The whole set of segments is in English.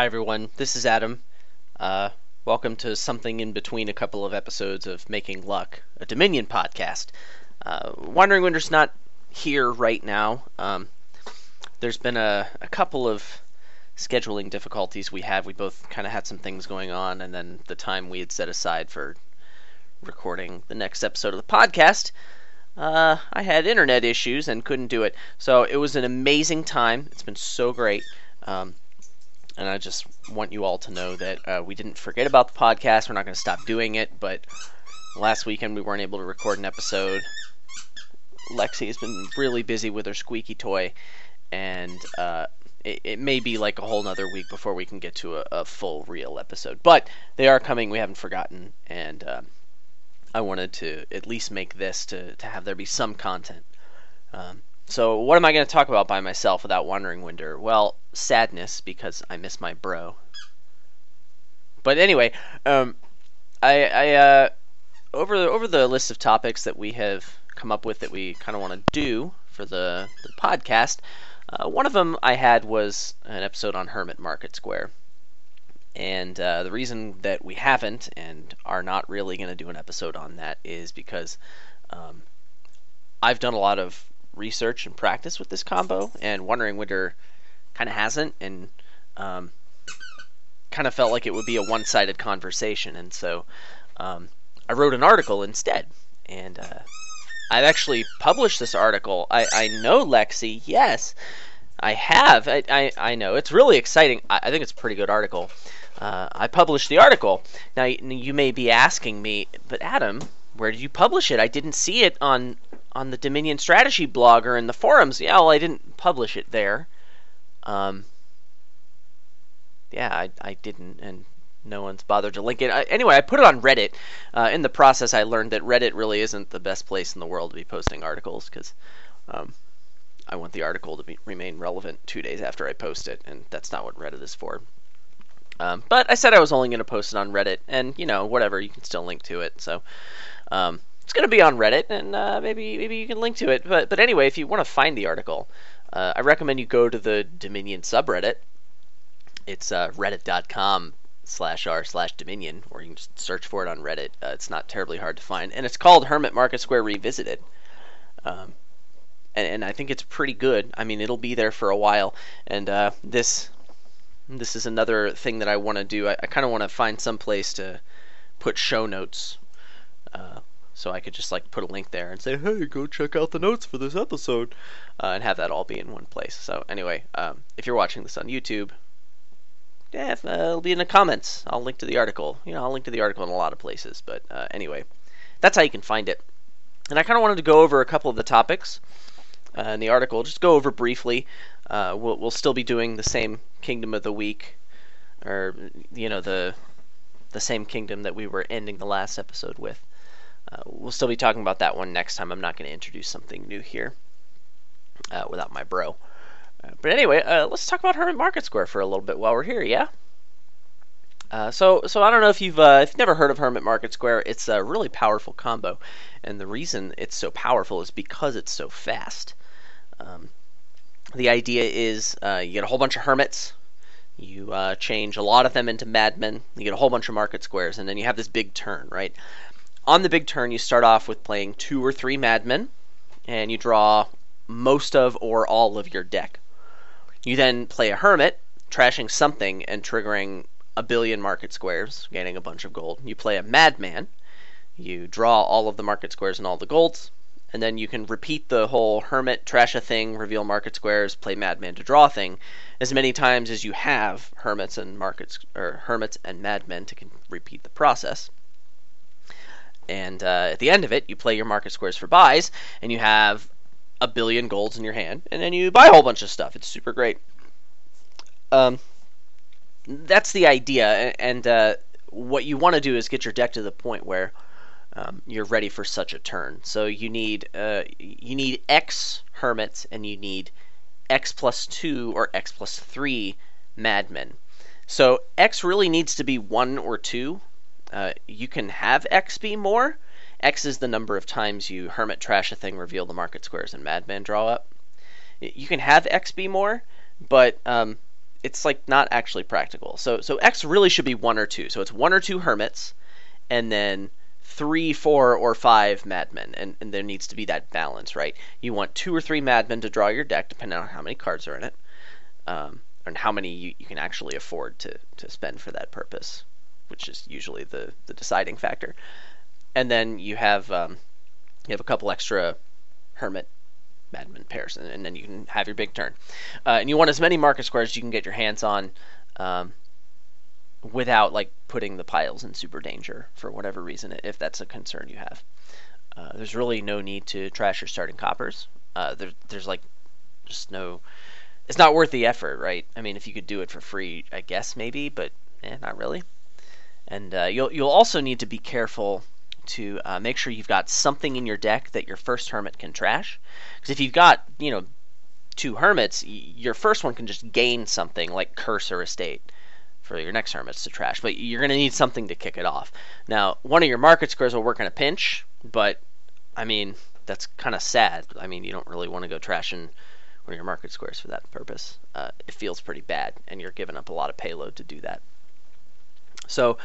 Hi, everyone. This is Adam. Uh, welcome to something in between a couple of episodes of Making Luck, a Dominion podcast. Uh, Wandering Winder's not here right now. Um, there's been a, a couple of scheduling difficulties we had. We both kind of had some things going on, and then the time we had set aside for recording the next episode of the podcast, uh, I had internet issues and couldn't do it. So it was an amazing time. It's been so great. Um, and I just want you all to know that uh, we didn't forget about the podcast. We're not going to stop doing it, but last weekend we weren't able to record an episode. Lexi has been really busy with her squeaky toy, and uh, it, it, may be like a whole nother week before we can get to a, a full real episode. But they are coming. We haven't forgotten, and um, I wanted to at least make this to to have there be some content. Um, so what am I going to talk about by myself without Wandering Winder? Well, sadness because I miss my bro. But anyway, um, I, I uh, over the, over the list of topics that we have come up with that we kind of want to do for the, the podcast, uh, one of them I had was an episode on Hermit Market Square. And uh, the reason that we haven't and are not really going to do an episode on that is because um, I've done a lot of research and practice with this combo, and Wandering Winder kind of hasn't, and um, kind of felt like it would be a one-sided conversation, and so um, I wrote an article instead, and uh, I've actually published this article. I, I know Lexi, yes, I have. I, I, I know it's really exciting. I, I think it's a pretty good article. Uh, I published the article. Now you may be asking me, but Adam, where did you publish it? I didn't see it on on the Dominion Strategy blog or in the forums. Yeah, well, I didn't publish it there. Um, yeah, I, I didn't, and no one's bothered to link it. I, anyway, I put it on Reddit. Uh, in the process, I learned that Reddit really isn't the best place in the world to be posting articles because um, I want the article to be, remain relevant two days after I post it, and that's not what Reddit is for. Um, but I said I was only going to post it on Reddit, and you know, whatever, you can still link to it. So, um, it's going to be on Reddit, and uh, maybe maybe you can link to it. But but anyway, if you want to find the article, uh, I recommend you go to the Dominion subreddit. It's uh, reddit.com slash r slash Dominion, or you can just search for it on Reddit. Uh, it's not terribly hard to find, and it's called Hermit Market Square Revisited. Um, and, and I think it's pretty good. I mean, it'll be there for a while, and uh, this this is another thing that I want to do. I, I kind of want to find some place to put show notes. So I could just like put a link there and say, hey, go check out the notes for this episode, uh, and have that all be in one place. So anyway, um, if you're watching this on YouTube, yeah, uh, it'll be in the comments. I'll link to the article. You know, I'll link to the article in a lot of places. But uh, anyway, that's how you can find it. And I kind of wanted to go over a couple of the topics uh, in the article. Just go over briefly. Uh, we'll, we'll still be doing the same Kingdom of the Week, or you know the the same kingdom that we were ending the last episode with. Uh, we'll still be talking about that one next time. I'm not going to introduce something new here uh, without my bro. Uh, but anyway, uh, let's talk about Hermit Market Square for a little bit while we're here, yeah? Uh, so, so I don't know if you've uh, if you've never heard of Hermit Market Square. It's a really powerful combo, and the reason it's so powerful is because it's so fast. Um, the idea is you get a whole bunch of hermits, you change a lot of them into madmen. You get a whole bunch of market squares, and then you have this big turn, right? On the big turn, you start off with playing two or three madmen, and you draw most of or all of your deck. You then play a hermit, trashing something and triggering a billion market squares, gaining a bunch of gold. You play a madman, you draw all of the market squares and all the golds, and then you can repeat the whole hermit, trash a thing, reveal market squares, play madman to draw a thing, as many times as you have hermits and markets or hermits and madmen to repeat the process and uh, at the end of it, you play your market squares for buys, and you have a billion golds in your hand, and then you buy a whole bunch of stuff. It's super great. Um, that's the idea, and uh, what you want to do is get your deck to the point where um, you're ready for such a turn. So you need uh, you need X hermits, and you need X plus two or X plus three madmen. So X really needs to be one or two uh, you can have X be more. X is the number of times you Hermit trash a thing, reveal the market squares, and Madman draw up. You can have X be more, but um, it's like not actually practical. So so X really should be one or two. So it's one or two hermits, and then three, four, or five madmen, and, and there needs to be that balance, right? You want two or three madmen to draw your deck, depending on how many cards are in it, um, and how many you, you can actually afford to, to spend for that purpose, which is usually the, the deciding factor. And then you have um, you have a couple extra hermit madman pairs, and, and, then you can have your big turn. Uh, and you want as many market squares as you can get your hands on. Um, without like putting the piles in super danger for whatever reason, if that's a concern you have. Uh, there's really no need to trash your starting coppers. Uh, there, there's like just no. It's not worth the effort, right? I mean, if you could do it for free, I guess maybe, but eh, not really. And uh, you'll you'll also need to be careful to uh, make sure you've got something in your deck that your first hermit can trash. Because if you've got you know two hermits, your first one can just gain something like curse or estate for your next hermits to trash, but you're going to need something to kick it off. Now, one of your market squares will work in a pinch, but I mean, that's kind of sad. I mean, you don't really want to go trashing one of your market squares for that purpose. Uh, it feels pretty bad, and you're giving up a lot of payload to do that. So,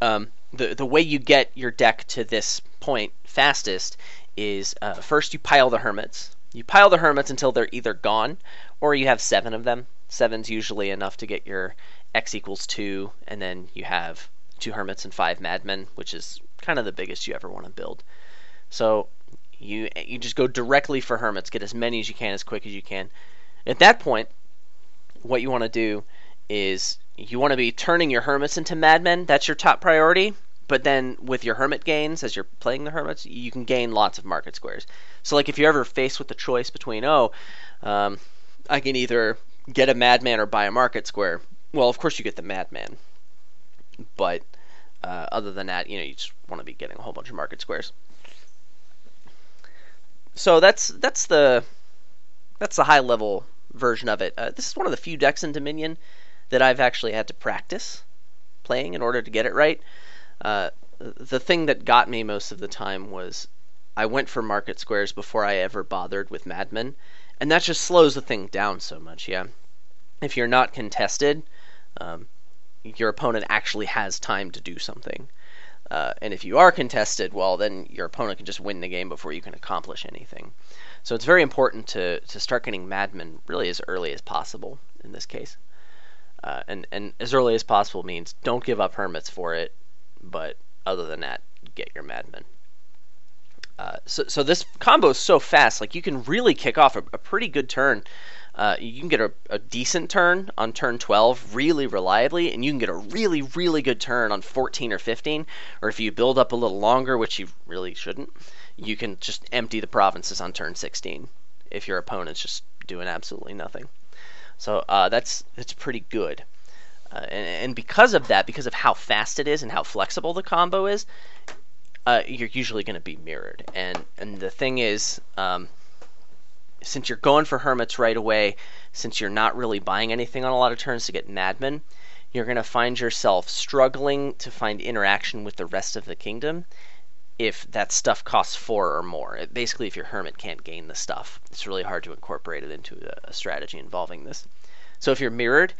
um, the the way you get your deck to this point fastest is uh, first you pile the hermits. You pile the hermits until they're either gone or you have seven of them. Seven's usually enough to get your x equals 2, and then you have two hermits and five madmen, which is kind of the biggest you ever want to build. So you you just go directly for hermits, get as many as you can as quick as you can. At that point, what you want to do is you want to be turning your hermits into madmen. That's your top priority. But then with your hermit gains, as you're playing the hermits, you can gain lots of market squares. So like if you're ever faced with the choice between oh, um, I can either get a madman or buy a market square, well, of course you get the Madman, but uh, other than that, you know, you just want to be getting a whole bunch of market squares. So that's that's the that's the high level version of it. Uh, this is one of the few decks in Dominion that I've actually had to practice playing in order to get it right. Uh, the thing that got me most of the time was I went for market squares before I ever bothered with Madmen, and that just slows the thing down so much. Yeah, if you're not contested, um, your opponent actually has time to do something. Uh, and if you are contested, well, then your opponent can just win the game before you can accomplish anything. So it's very important to, to start getting madmen really as early as possible in this case. Uh, and, and as early as possible means don't give up hermits for it, but other than that, get your madmen. Uh, so, so this combo is so fast, like you can really kick off a, a pretty good turn uh, you can get a, a, decent turn on turn 12 really reliably, and you can get a really, really good turn on 14 or 15. Or if you build up a little longer, which you really shouldn't, you can just empty the provinces on turn 16 if your opponent's just doing absolutely nothing. So uh, that's that's pretty good. Uh, and, and, because of that, because of how fast it is and how flexible the combo is, uh, you're usually going to be mirrored. And and the thing is, um, since you're going for hermits right away, since you're not really buying anything on a lot of turns to get madmen, you're going to find yourself struggling to find interaction with the rest of the kingdom if that stuff costs four or more. Basically, if your hermit can't gain the stuff, it's really hard to incorporate it into a, a strategy involving this. So if you're mirrored,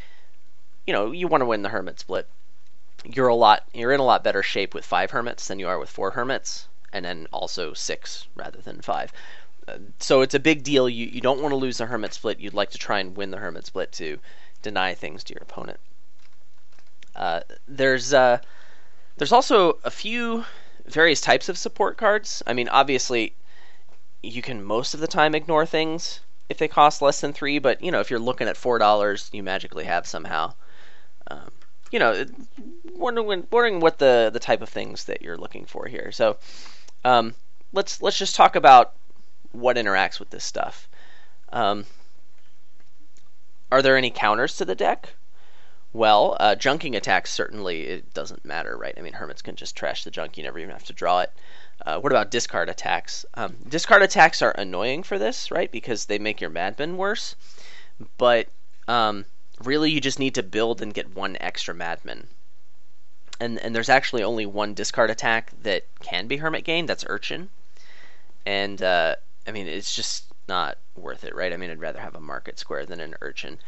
you know you want to win the hermit split. You're a lot. You're in a lot better shape with five hermits than you are with four hermits, and then also six rather than five so it's a big deal. You you don't want to lose the hermit split. You'd like to try and win the hermit split to deny things to your opponent. Uh, there's uh, there's also a few various types of support cards. I mean, obviously, you can most of the time ignore things if they cost less than three. But you know, if you're looking at four dollars, you magically have somehow. Um, you know, wondering wondering what the the type of things that you're looking for here. So, um, let's let's just talk about what interacts with this stuff. Um, are there any counters to the deck? Well, uh, junking attacks certainly it doesn't matter, right? I mean, hermits can just trash the junk; you never even have to draw it. Uh, what about discard attacks? Um, discard attacks are annoying for this, right? Because they make your madman worse. But um, really, you just need to build and get one extra madman. And and there's actually only one discard attack that can be hermit gain. That's urchin. And uh, I mean, it's just not worth it, right? I mean, I'd rather have a market square than an urchin.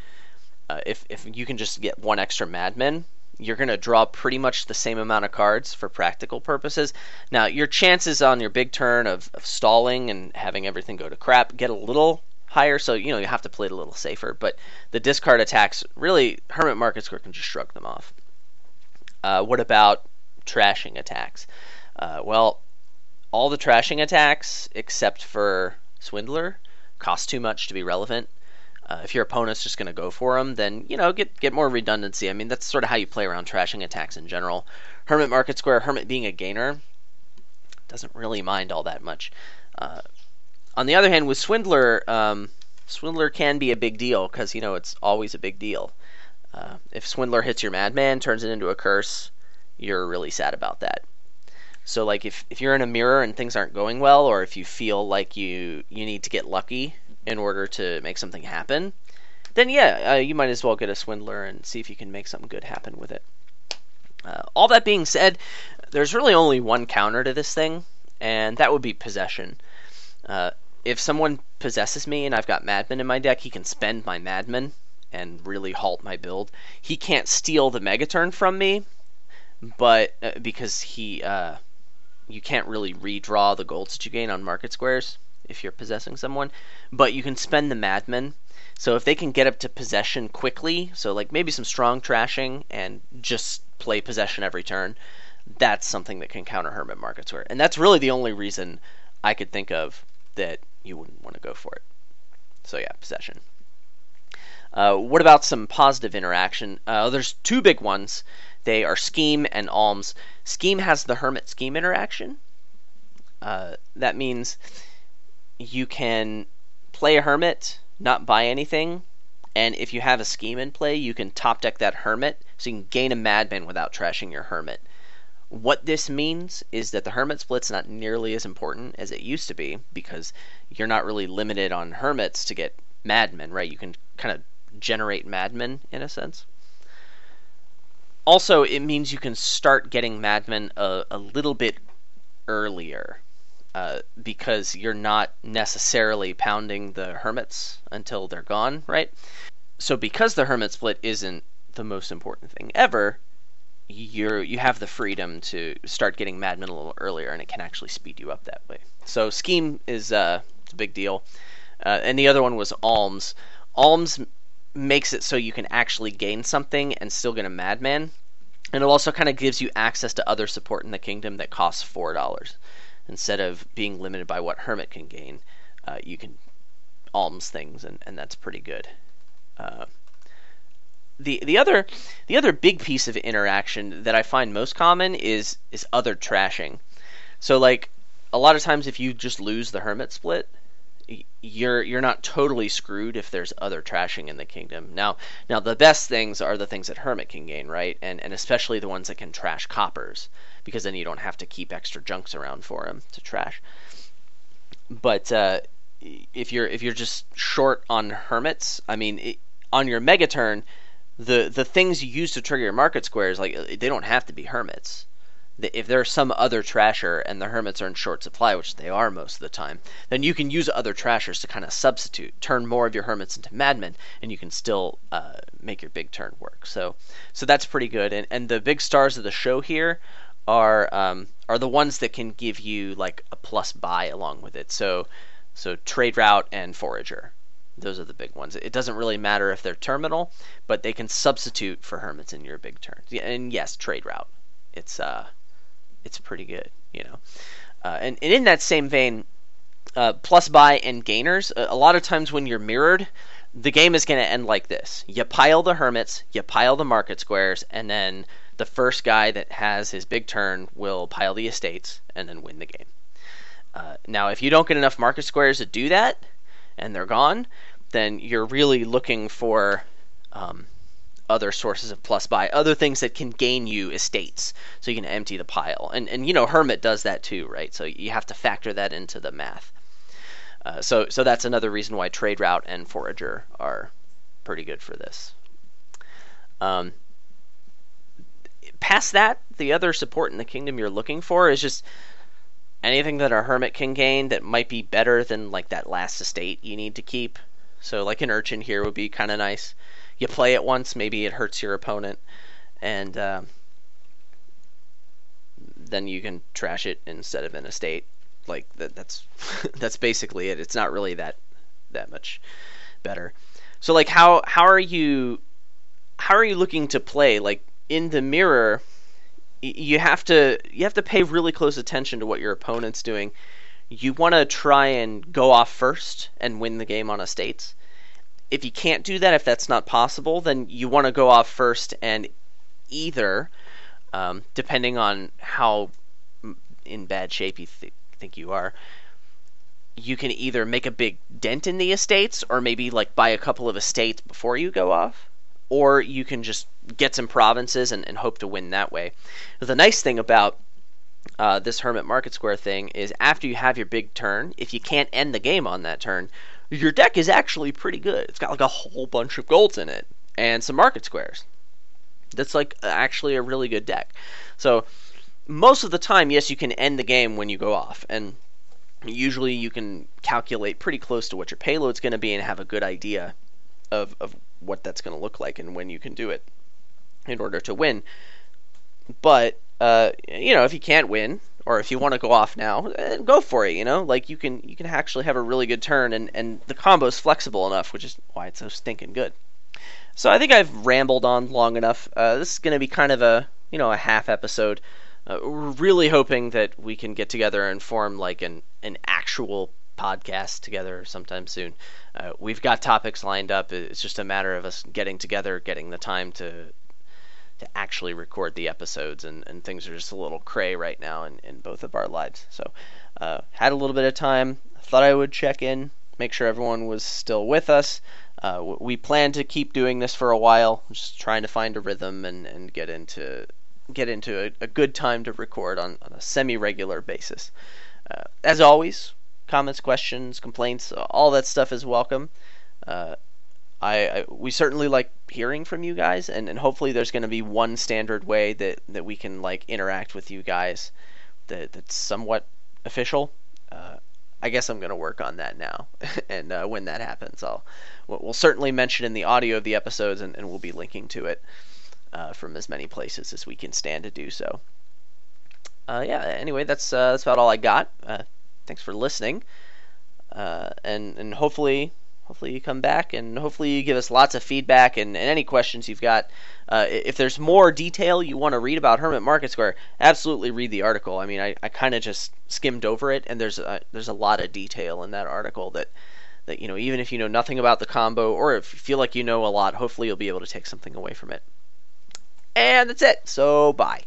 Uh, if if you can just get one extra madman, you're going to draw pretty much the same amount of cards for practical purposes. Now, your chances on your big turn of, of stalling and having everything go to crap get a little higher, so you know you have to play it a little safer. But the discard attacks, really, Hermit Market Square can just shrug them off. Uh, what about trashing attacks? Uh, well, all the trashing attacks except for Swindler cost too much to be relevant. Uh, if your opponent's just going to go for them, then you know get get more redundancy. I mean that's sort of how you play around trashing attacks in general. Hermit Market Square, Hermit being a gainer, doesn't really mind all that much. Uh, on the other hand, with Swindler, um, Swindler can be a big deal because you know it's always a big deal. Uh, if Swindler hits your Madman, turns it into a curse, you're really sad about that. So like if, if you're in a mirror and things aren't going well, or if you feel like you you need to get lucky in order to make something happen, then yeah, uh, you might as well get a swindler and see if you can make something good happen with it. Uh, all that being said, there's really only one counter to this thing, and that would be possession. Uh, if someone possesses me and I've got Madman in my deck, he can spend my Madman and really halt my build. He can't steal the Megaturn from me, but uh, because he uh, you can't really redraw the golds that you gain on market squares if you're possessing someone, but you can spend the madmen. So if they can get up to possession quickly, so like maybe some strong trashing and just play possession every turn, that's something that can counter Hermit Market Square. And that's really the only reason I could think of that you wouldn't want to go for it. So yeah, possession. Uh, what about some positive interaction? Uh, there's two big ones. They are Scheme and Alms. Scheme has the Hermit Scheme interaction. Uh, that means you can play a Hermit, not buy anything, and if you have a Scheme in play, you can top deck that Hermit, so you can gain a Madman without trashing your Hermit. What this means is that the Hermit split's not nearly as important as it used to be because you're not really limited on Hermits to get Madmen, right? You can kind of generate Madmen in a sense also, it means you can start getting Madmen a, a little bit earlier. Uh, because you're not necessarily pounding the hermits until they're gone, right? So because the hermit split isn't the most important thing ever, you're you have the freedom to start getting madmen a little earlier, and it can actually speed you up that way. So scheme is uh, a big deal, uh, and the other one was alms. Alms makes it so you can actually gain something and still get a madman. And it also kind of gives you access to other support in the kingdom that costs four dollars. Instead of being limited by what hermit can gain, uh, you can alms things, and, and that's pretty good. Uh, the the other the other big piece of interaction that I find most common is is other trashing. So like a lot of times if you just lose the hermit split, you're you're not totally screwed if there's other trashing in the kingdom. Now now the best things are the things that Hermit can gain, right? And and especially the ones that can trash coppers, because then you don't have to keep extra junks around for him to trash. But uh, if you're if you're just short on hermits, I mean, it, on your mega turn, the the things you use to trigger your market squares, like they don't have to be hermits if there's some other trasher and the hermits are in short supply, which they are most of the time, then you can use other trashers to kind of substitute, turn more of your hermits into madmen, and you can still uh, make your big turn work. So, so that's pretty good. And and the big stars of the show here are um, are the ones that can give you like a plus buy along with it. So, so trade route and forager. Those are the big ones. It doesn't really matter if they're terminal, but they can substitute for hermits in your big turns. And yes, trade route. It's uh it's pretty good, you know. Uh, and, and in that same vein, uh, plus buy and gainers, a, lot of times when you're mirrored, the game is going to end like this. You pile the hermits, you pile the market squares, and then the first guy that has his big turn will pile the estates and then win the game. Uh, now, if you don't get enough market squares to do that, and they're gone, then you're really looking for um, other sources of plus buy, other things that can gain you estates, so you can empty the pile. And and you know Hermit does that too, right? So you have to factor that into the math. Uh, so so that's another reason why trade route and forager are pretty good for this. Um, past that, the other support in the kingdom you're looking for is just anything that a hermit can gain that might be better than like that last estate you need to keep. So like an urchin here would be kind of nice you play it once, maybe it hurts your opponent, and uh, then you can trash it instead of an estate. Like that, that's that's basically it. It's not really that that much better. So like how how are you how are you looking to play like in the mirror you have to you have to pay really close attention to what your opponent's doing. You want to try and go off first and win the game on a states. If you can't do that, if that's not possible, then you want to go off first and either, um, depending on how in bad shape you th- think you are, you can either make a big dent in the estates or maybe like buy a couple of estates before you go off or you can just get some provinces and, and hope to win that way. The nice thing about uh, this Hermit Market Square thing is after you have your big turn, if you can't end the game on that turn, your deck is actually pretty good. It's got like a whole bunch of golds in it and some market squares. That's like actually a really good deck. So most of the time, yes, you can end the game when you go off, and usually you can calculate pretty close to what your payload's going to be and have a good idea of, of what that's going to look like and when you can do it in order to win. But uh, you know, if you can't win or if you want to go off now, go for it. You know, like you can you can actually have a really good turn and and the combo's flexible enough, which is why it's so stinking good. So I think I've rambled on long enough. Uh, this is going to be kind of a you know a half episode. Uh, we're really hoping that we can get together and form like an an actual podcast together sometime soon. Uh, we've got topics lined up. It's just a matter of us getting together, getting the time to to actually record the episodes, and, and things are just a little cray right now in, in both of our lives. So, uh, had a little bit of time. Thought I would check in, make sure everyone was still with us. Uh, we plan to keep doing this for a while, just trying to find a rhythm and, and get into get into a, a good time to record on, on a semi regular basis. Uh, as always, comments, questions, complaints, all that stuff is welcome. Uh, I, I, we certainly like hearing from you guys, and, and hopefully there's going to be one standard way that, that we can like interact with you guys that that's somewhat official. Uh, I guess I'm going to work on that now, and uh, when that happens, I'll we'll certainly mention in the audio of the episodes, and, and we'll be linking to it uh, from as many places as we can stand to do so. Uh, yeah. Anyway, that's uh, that's about all I got. Uh, thanks for listening, and and hopefully hopefully you come back and hopefully you give us lots of feedback and, and any questions you've got. Uh, if there's more detail you want to read about Hermit Market Square, absolutely read the article. I mean, I, I kind of just skimmed over it, and there's a, there's a lot of detail in that article that that you know even if you know nothing about the combo or if you feel like you know a lot, hopefully you'll be able to take something away from it. And that's it. So bye.